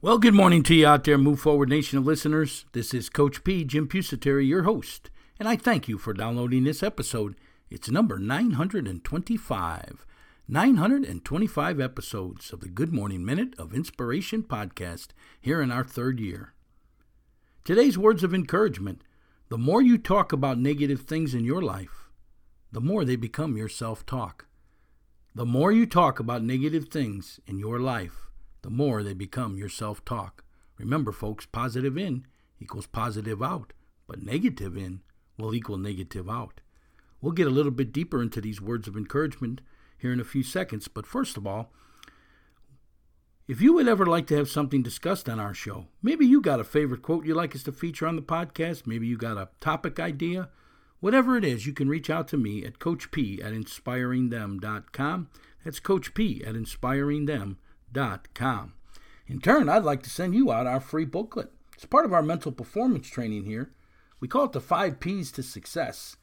Well, good morning to you out there, Move Forward Nation of listeners. This is Coach P, Jim Pusateri, your host, and I thank you for downloading this episode. It's number 925. 925 episodes of the Good Morning Minute of Inspiration podcast here in our third year. Today's words of encouragement the more you talk about negative things in your life, the more they become your self talk. The more you talk about negative things in your life, the more they become your self talk. Remember, folks, positive in equals positive out, but negative in will equal negative out. We'll get a little bit deeper into these words of encouragement here in a few seconds. But first of all, if you would ever like to have something discussed on our show, maybe you got a favorite quote you'd like us to feature on the podcast, maybe you got a topic idea, whatever it is, you can reach out to me at Coach P at inspiringthem.com. That's Coach P at inspiringthem.com. In turn, I'd like to send you out our free booklet. It's part of our mental performance training here. We call it the five P's to success.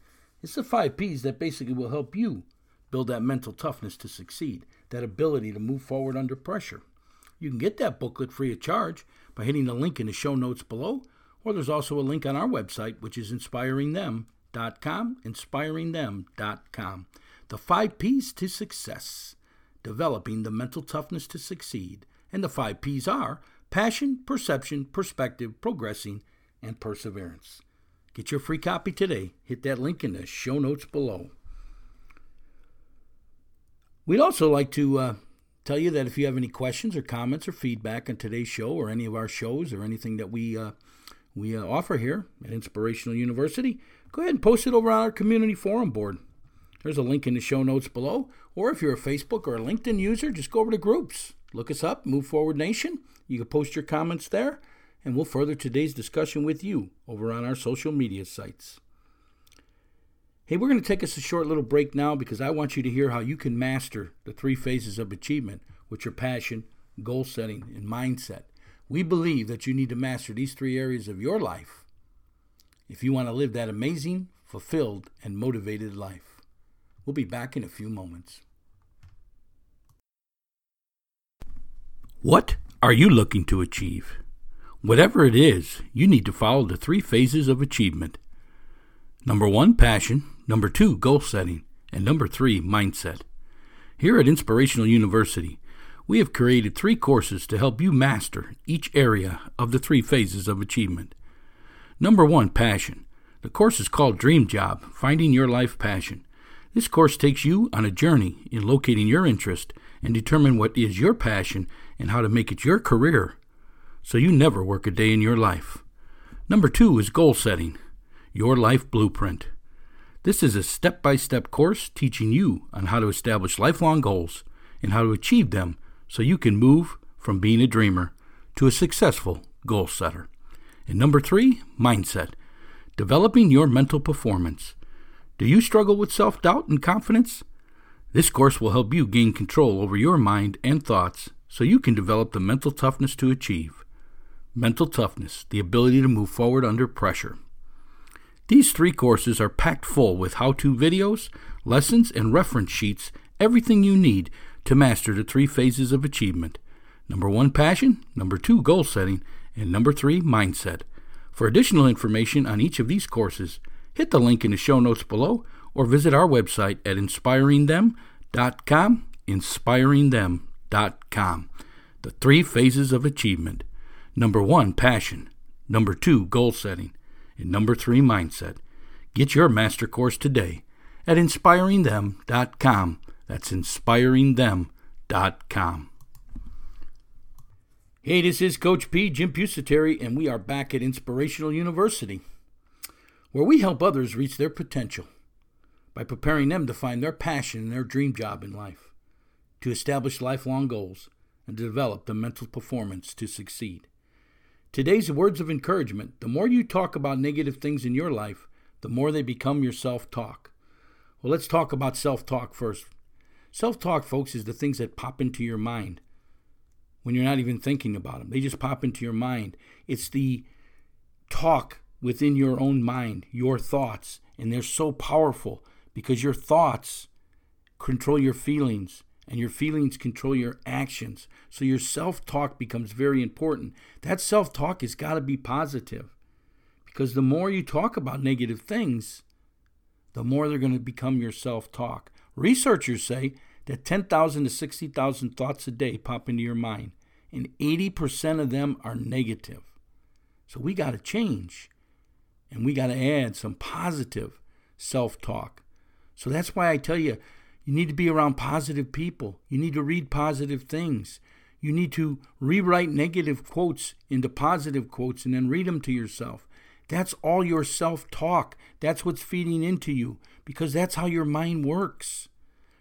It's the five P's that basically will help you build that mental toughness to succeed, that ability to move forward under pressure. You can get that booklet free of charge by hitting the link in the show notes below, or there's also a link on our website, which is inspiringthem.com, inspiringthem.com. The five P's to success, developing the mental toughness to succeed. And the five P's are passion, perception, perspective, progressing, and perseverance. Get your free copy today. Hit that link in the show notes below. We'd also like to uh, tell you that if you have any questions or comments or feedback on today's show or any of our shows or anything that we uh, we uh, offer here at Inspirational University, go ahead and post it over on our community forum board. There's a link in the show notes below. Or if you're a Facebook or a LinkedIn user, just go over to groups. Look us up, Move Forward Nation. You can post your comments there, and we'll further today's discussion with you over on our social media sites. Hey, we're going to take us a short little break now because I want you to hear how you can master the three phases of achievement, which are passion, goal setting, and mindset. We believe that you need to master these three areas of your life if you want to live that amazing, fulfilled, and motivated life. We'll be back in a few moments. What are you looking to achieve? Whatever it is, you need to follow the three phases of achievement. Number one, passion. Number two, goal setting. And number three, mindset. Here at Inspirational University, we have created three courses to help you master each area of the three phases of achievement. Number one, passion. The course is called Dream Job Finding Your Life Passion. This course takes you on a journey in locating your interest and determine what is your passion and how to make it your career so you never work a day in your life. Number two is goal setting. Your Life Blueprint. This is a step by step course teaching you on how to establish lifelong goals and how to achieve them so you can move from being a dreamer to a successful goal setter. And number three, mindset. Developing your mental performance. Do you struggle with self doubt and confidence? This course will help you gain control over your mind and thoughts so you can develop the mental toughness to achieve. Mental toughness, the ability to move forward under pressure. These three courses are packed full with how to videos, lessons, and reference sheets, everything you need to master the three phases of achievement. Number one, passion. Number two, goal setting. And number three, mindset. For additional information on each of these courses, hit the link in the show notes below or visit our website at inspiringthem.com. Inspiringthem.com. The three phases of achievement. Number one, passion. Number two, goal setting. And number three, mindset. Get your master course today at inspiringthem.com. That's inspiringthem.com. Hey, this is Coach P, Jim Pusateri, and we are back at Inspirational University, where we help others reach their potential by preparing them to find their passion and their dream job in life, to establish lifelong goals, and to develop the mental performance to succeed. Today's words of encouragement the more you talk about negative things in your life, the more they become your self talk. Well, let's talk about self talk first. Self talk, folks, is the things that pop into your mind when you're not even thinking about them. They just pop into your mind. It's the talk within your own mind, your thoughts, and they're so powerful because your thoughts control your feelings and your feelings control your actions. So your self talk becomes very important. That self talk has got to be positive because the more you talk about negative things, the more they're going to become your self talk. Researchers say that 10,000 to 60,000 thoughts a day pop into your mind, and 80% of them are negative. So we got to change, and we got to add some positive self talk. So that's why I tell you, you need to be around positive people. You need to read positive things. You need to rewrite negative quotes into positive quotes and then read them to yourself. That's all your self talk. That's what's feeding into you because that's how your mind works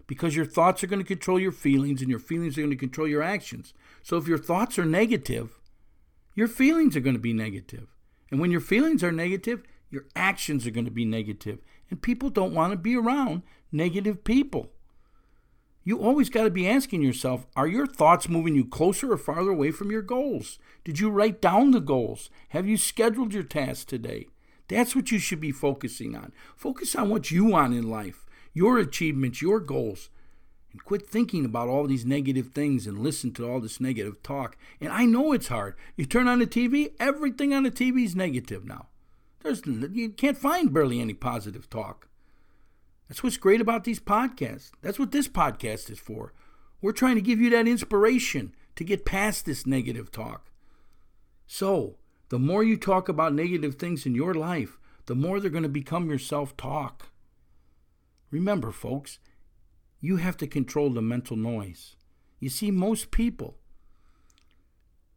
because your thoughts are going to control your feelings and your feelings are going to control your actions. So if your thoughts are negative, your feelings are going to be negative. And when your feelings are negative, your actions are going to be negative. And people don't want to be around negative people. You always got to be asking yourself are your thoughts moving you closer or farther away from your goals? Did you write down the goals? Have you scheduled your tasks today? That's what you should be focusing on. Focus on what you want in life your achievements, your goals, and quit thinking about all these negative things and listen to all this negative talk. And I know it's hard. You turn on the TV, everything on the TV is negative now. There's you can't find barely any positive talk. That's what's great about these podcasts. That's what this podcast is for. We're trying to give you that inspiration to get past this negative talk. So, the more you talk about negative things in your life, the more they're going to become your self talk. Remember, folks, you have to control the mental noise. You see, most people,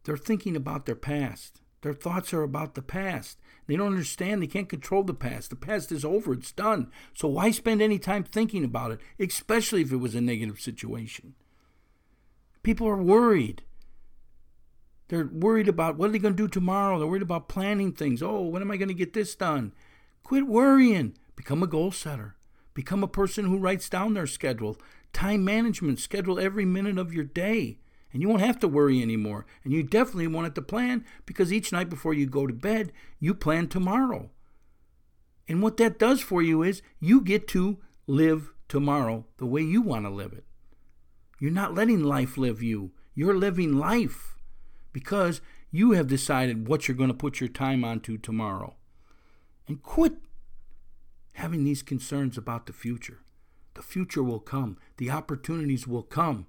they're thinking about their past. Their thoughts are about the past. They don't understand they can't control the past. The past is over, it's done. So why spend any time thinking about it, especially if it was a negative situation? People are worried. They're worried about what are they going to do tomorrow. They're worried about planning things. Oh, when am I going to get this done? Quit worrying. Become a goal setter. Become a person who writes down their schedule. Time management, schedule every minute of your day. And you won't have to worry anymore. And you definitely want it to plan because each night before you go to bed, you plan tomorrow. And what that does for you is you get to live tomorrow the way you want to live it. You're not letting life live you, you're living life because you have decided what you're going to put your time onto tomorrow. And quit having these concerns about the future. The future will come, the opportunities will come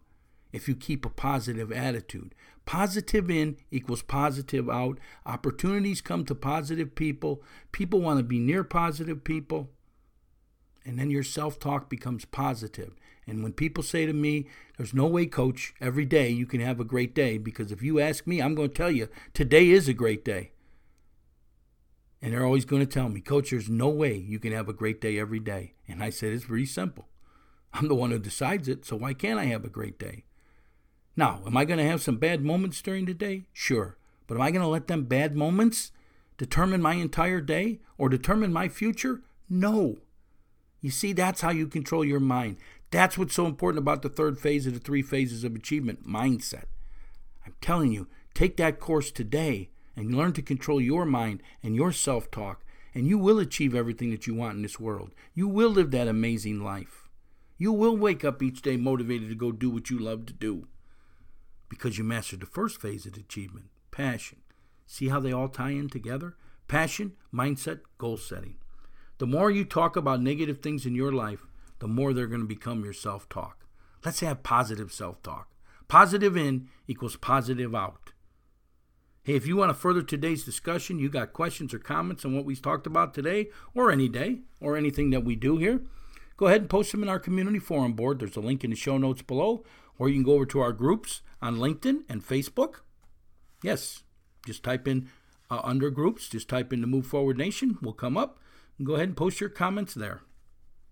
if you keep a positive attitude. Positive in equals positive out. Opportunities come to positive people. People want to be near positive people. And then your self talk becomes positive. And when people say to me, There's no way, coach, every day you can have a great day, because if you ask me, I'm going to tell you, today is a great day. And they're always going to tell me, Coach, there's no way you can have a great day every day. And I said, It's pretty simple. I'm the one who decides it, so why can't I have a great day? Now, am I going to have some bad moments during the day? Sure. But am I going to let them bad moments determine my entire day or determine my future? No. You see, that's how you control your mind. That's what's so important about the third phase of the three phases of achievement mindset. I'm telling you, take that course today and learn to control your mind and your self talk, and you will achieve everything that you want in this world. You will live that amazing life. You will wake up each day motivated to go do what you love to do because you mastered the first phase of achievement passion. See how they all tie in together? Passion, mindset, goal setting. The more you talk about negative things in your life, the more they're going to become your self talk. Let's have positive self talk. Positive in equals positive out. Hey, if you want to further today's discussion, you got questions or comments on what we talked about today or any day or anything that we do here, go ahead and post them in our community forum board. There's a link in the show notes below, or you can go over to our groups on LinkedIn and Facebook. Yes, just type in uh, under groups, just type in the Move Forward Nation, will come up. And go ahead and post your comments there.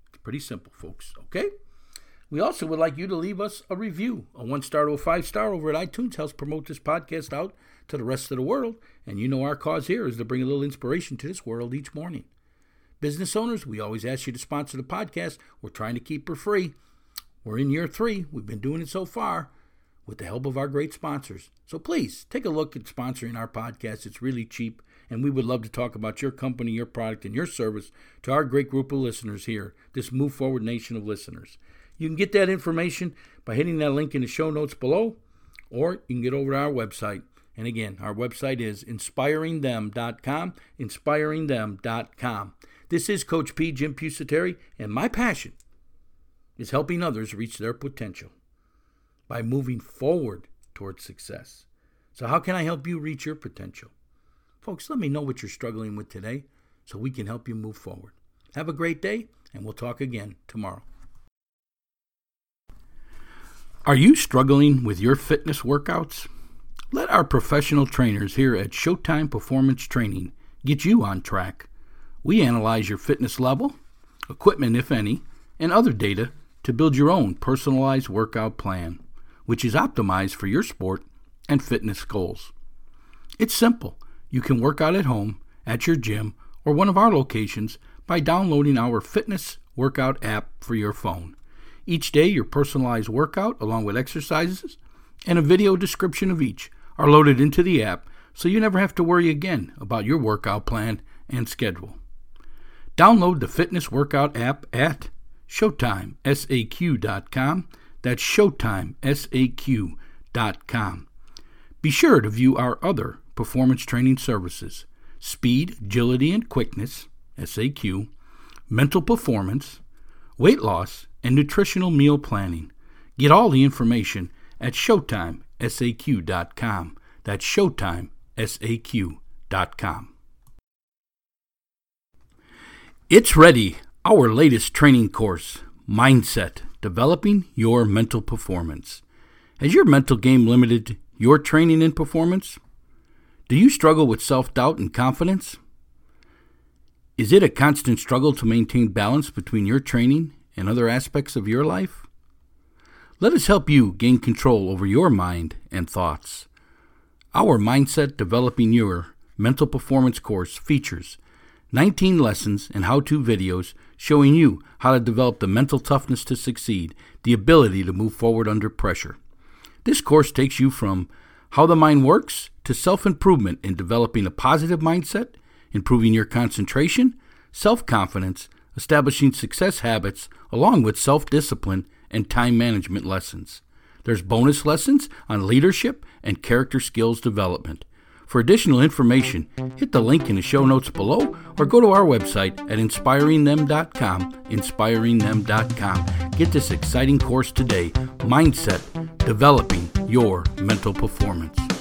It's pretty simple, folks. Okay? We also would like you to leave us a review. A one star to a five star over at iTunes helps promote this podcast out to the rest of the world. And you know our cause here is to bring a little inspiration to this world each morning. Business owners, we always ask you to sponsor the podcast. We're trying to keep her free. We're in year three. We've been doing it so far with the help of our great sponsors. So please take a look at sponsoring our podcast. It's really cheap, and we would love to talk about your company, your product, and your service to our great group of listeners here, this Move Forward Nation of listeners. You can get that information by hitting that link in the show notes below, or you can get over to our website. And again, our website is inspiringthem.com, inspiringthem.com. This is Coach P. Jim Pusateri, and my passion is helping others reach their potential by moving forward towards success. So, how can I help you reach your potential? Folks, let me know what you're struggling with today so we can help you move forward. Have a great day, and we'll talk again tomorrow. Are you struggling with your fitness workouts? Let our professional trainers here at Showtime Performance Training get you on track. We analyze your fitness level, equipment, if any, and other data to build your own personalized workout plan, which is optimized for your sport and fitness goals. It's simple. You can work out at home, at your gym, or one of our locations by downloading our fitness workout app for your phone. Each day, your personalized workout, along with exercises and a video description of each, are loaded into the app so you never have to worry again about your workout plan and schedule. Download the Fitness Workout app at ShowtimeSAQ.com. That's ShowtimeSAQ.com. Be sure to view our other performance training services Speed, Agility, and Quickness, SAQ, Mental Performance, Weight Loss, and nutritional meal planning. Get all the information at ShowtimeSAQ.com. That's ShowtimeSAQ.com. It's ready, our latest training course, Mindset Developing Your Mental Performance. Has your mental game limited your training and performance? Do you struggle with self doubt and confidence? Is it a constant struggle to maintain balance between your training and other aspects of your life? Let us help you gain control over your mind and thoughts. Our Mindset Developing Your Mental Performance course features 19 lessons and how to videos showing you how to develop the mental toughness to succeed, the ability to move forward under pressure. This course takes you from how the mind works to self improvement in developing a positive mindset, improving your concentration, self confidence, establishing success habits, along with self discipline and time management lessons. There's bonus lessons on leadership and character skills development. For additional information, hit the link in the show notes below or go to our website at inspiringthem.com, inspiringthem.com. Get this exciting course today, Mindset, Developing Your Mental Performance.